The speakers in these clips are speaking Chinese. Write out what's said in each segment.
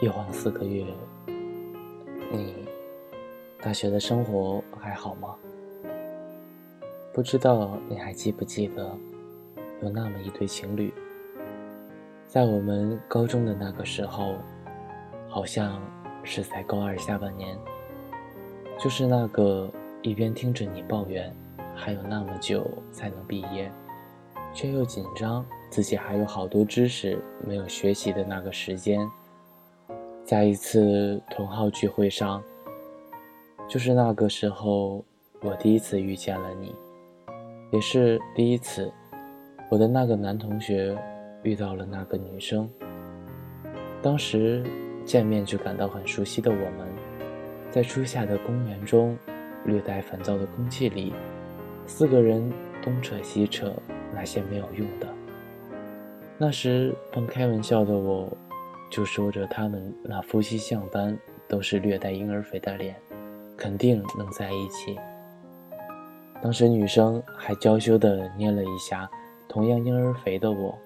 一晃四个月，你大学的生活还好吗？不知道你还记不记得，有那么一对情侣，在我们高中的那个时候，好像是在高二下半年，就是那个一边听着你抱怨还有那么久才能毕业，却又紧张自己还有好多知识没有学习的那个时间，在一次同号聚会上，就是那个时候，我第一次遇见了你。也是第一次，我的那个男同学遇到了那个女生。当时见面就感到很熟悉的我们，在初夏的公园中，略带烦躁的空气里，四个人东扯西扯那些没有用的。那时半开玩笑的我，就说着他们那夫妻相般都是略带婴儿肥的脸，肯定能在一起。当时女生还娇羞地捏了一下同样婴儿肥的我，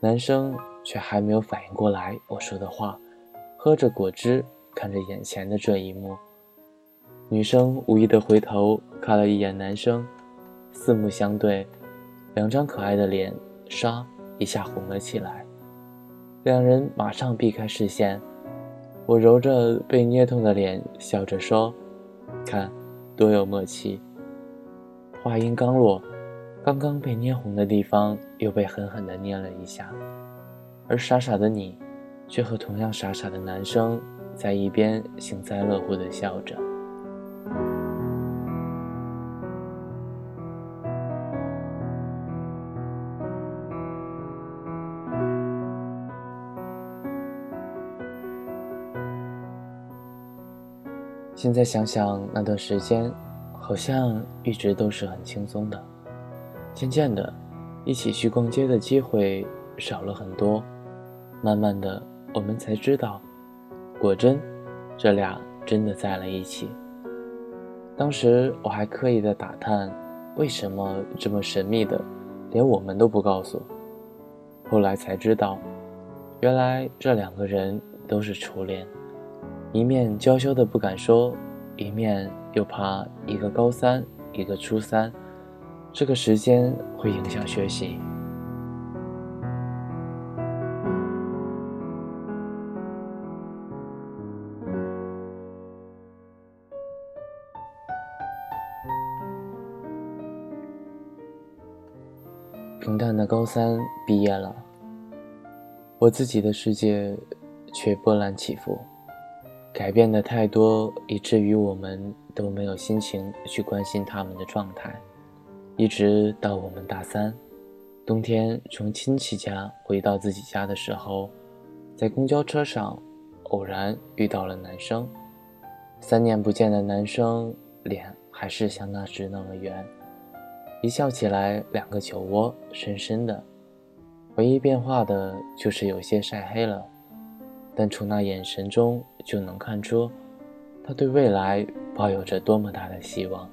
男生却还没有反应过来我说的话，喝着果汁看着眼前的这一幕。女生无意地回头看了一眼男生，四目相对，两张可爱的脸唰一下红了起来，两人马上避开视线。我揉着被捏痛的脸，笑着说：“看，多有默契。”话音刚落，刚刚被捏红的地方又被狠狠地捏了一下，而傻傻的你，却和同样傻傻的男生在一边幸灾乐祸地笑着。现在想想那段时间。好像一直都是很轻松的，渐渐的，一起去逛街的机会少了很多。慢慢的，我们才知道，果真，这俩真的在了一起。当时我还刻意的打探，为什么这么神秘的，连我们都不告诉。后来才知道，原来这两个人都是初恋，一面娇羞的不敢说，一面。又怕一个高三，一个初三，这个时间会影响学习。平淡的高三毕业了，我自己的世界却波澜起伏。改变的太多，以至于我们都没有心情去关心他们的状态。一直到我们大三，冬天从亲戚家回到自己家的时候，在公交车上偶然遇到了男生。三年不见的男生，脸还是像那时那么圆，一笑起来两个酒窝深深的。唯一变化的就是有些晒黑了。但从那眼神中就能看出，他对未来抱有着多么大的希望。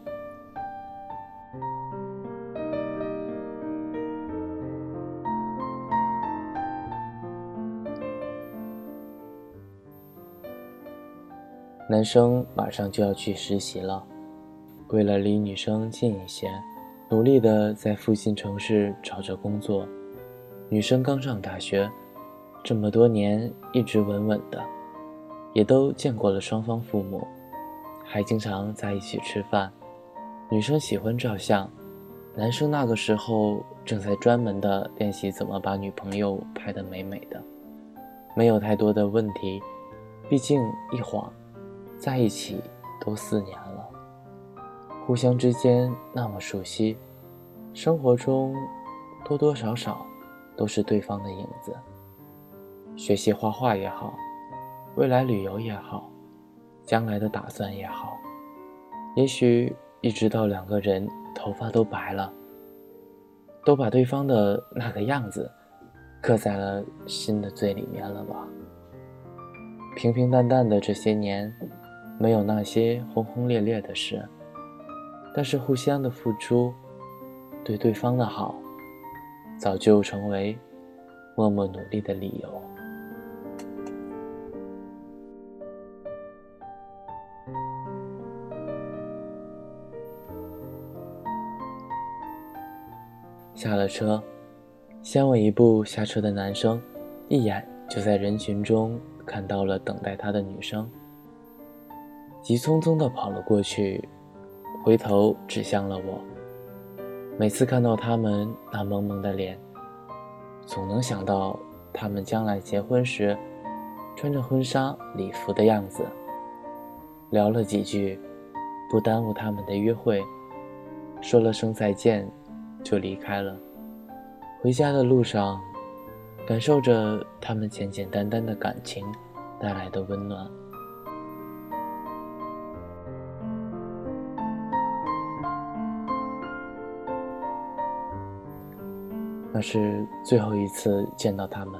男生马上就要去实习了，为了离女生近一些，努力的在附近城市找着工作。女生刚上大学。这么多年一直稳稳的，也都见过了双方父母，还经常在一起吃饭。女生喜欢照相，男生那个时候正在专门的练习怎么把女朋友拍得美美的，没有太多的问题。毕竟一晃，在一起都四年了，互相之间那么熟悉，生活中多多少少都是对方的影子。学习画画也好，未来旅游也好，将来的打算也好，也许一直到两个人头发都白了，都把对方的那个样子刻在了心的最里面了吧。平平淡淡的这些年，没有那些轰轰烈烈的事，但是互相的付出，对对方的好，早就成为默默努力的理由。下了车，先我一步下车的男生，一眼就在人群中看到了等待他的女生，急匆匆地跑了过去，回头指向了我。每次看到他们那萌萌的脸，总能想到他们将来结婚时穿着婚纱礼服的样子。聊了几句，不耽误他们的约会，说了声再见。就离开了。回家的路上，感受着他们简简单单的感情带来的温暖。那是最后一次见到他们，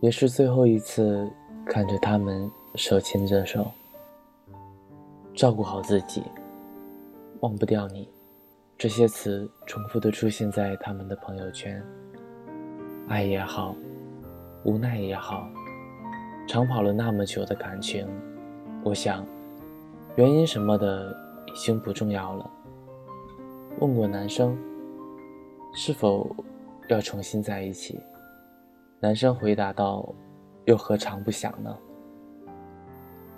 也是最后一次看着他们手牵着手。照顾好自己，忘不掉你。这些词重复的出现在他们的朋友圈。爱也好，无奈也好，长跑了那么久的感情，我想，原因什么的已经不重要了。问过男生，是否要重新在一起？男生回答道：“又何尝不想呢？”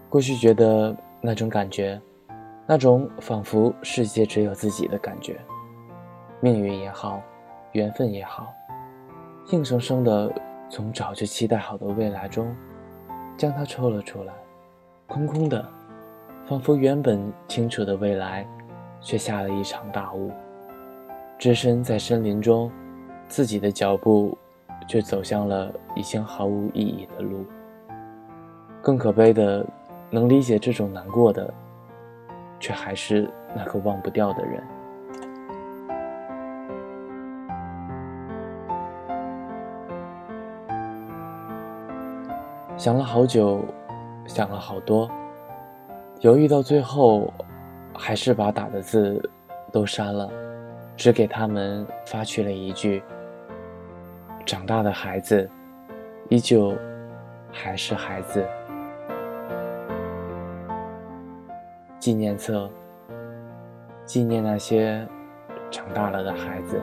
过去觉得那种感觉。那种仿佛世界只有自己的感觉，命运也好，缘分也好，硬生生的从早就期待好的未来中，将它抽了出来，空空的，仿佛原本清楚的未来，却下了一场大雾。置身在森林中，自己的脚步却走向了已经毫无意义的路。更可悲的，能理解这种难过的。却还是那个忘不掉的人。想了好久，想了好多，犹豫到最后，还是把打的字都删了，只给他们发去了一句：“长大的孩子，依旧还是孩子。”纪念册，纪念那些长大了的孩子。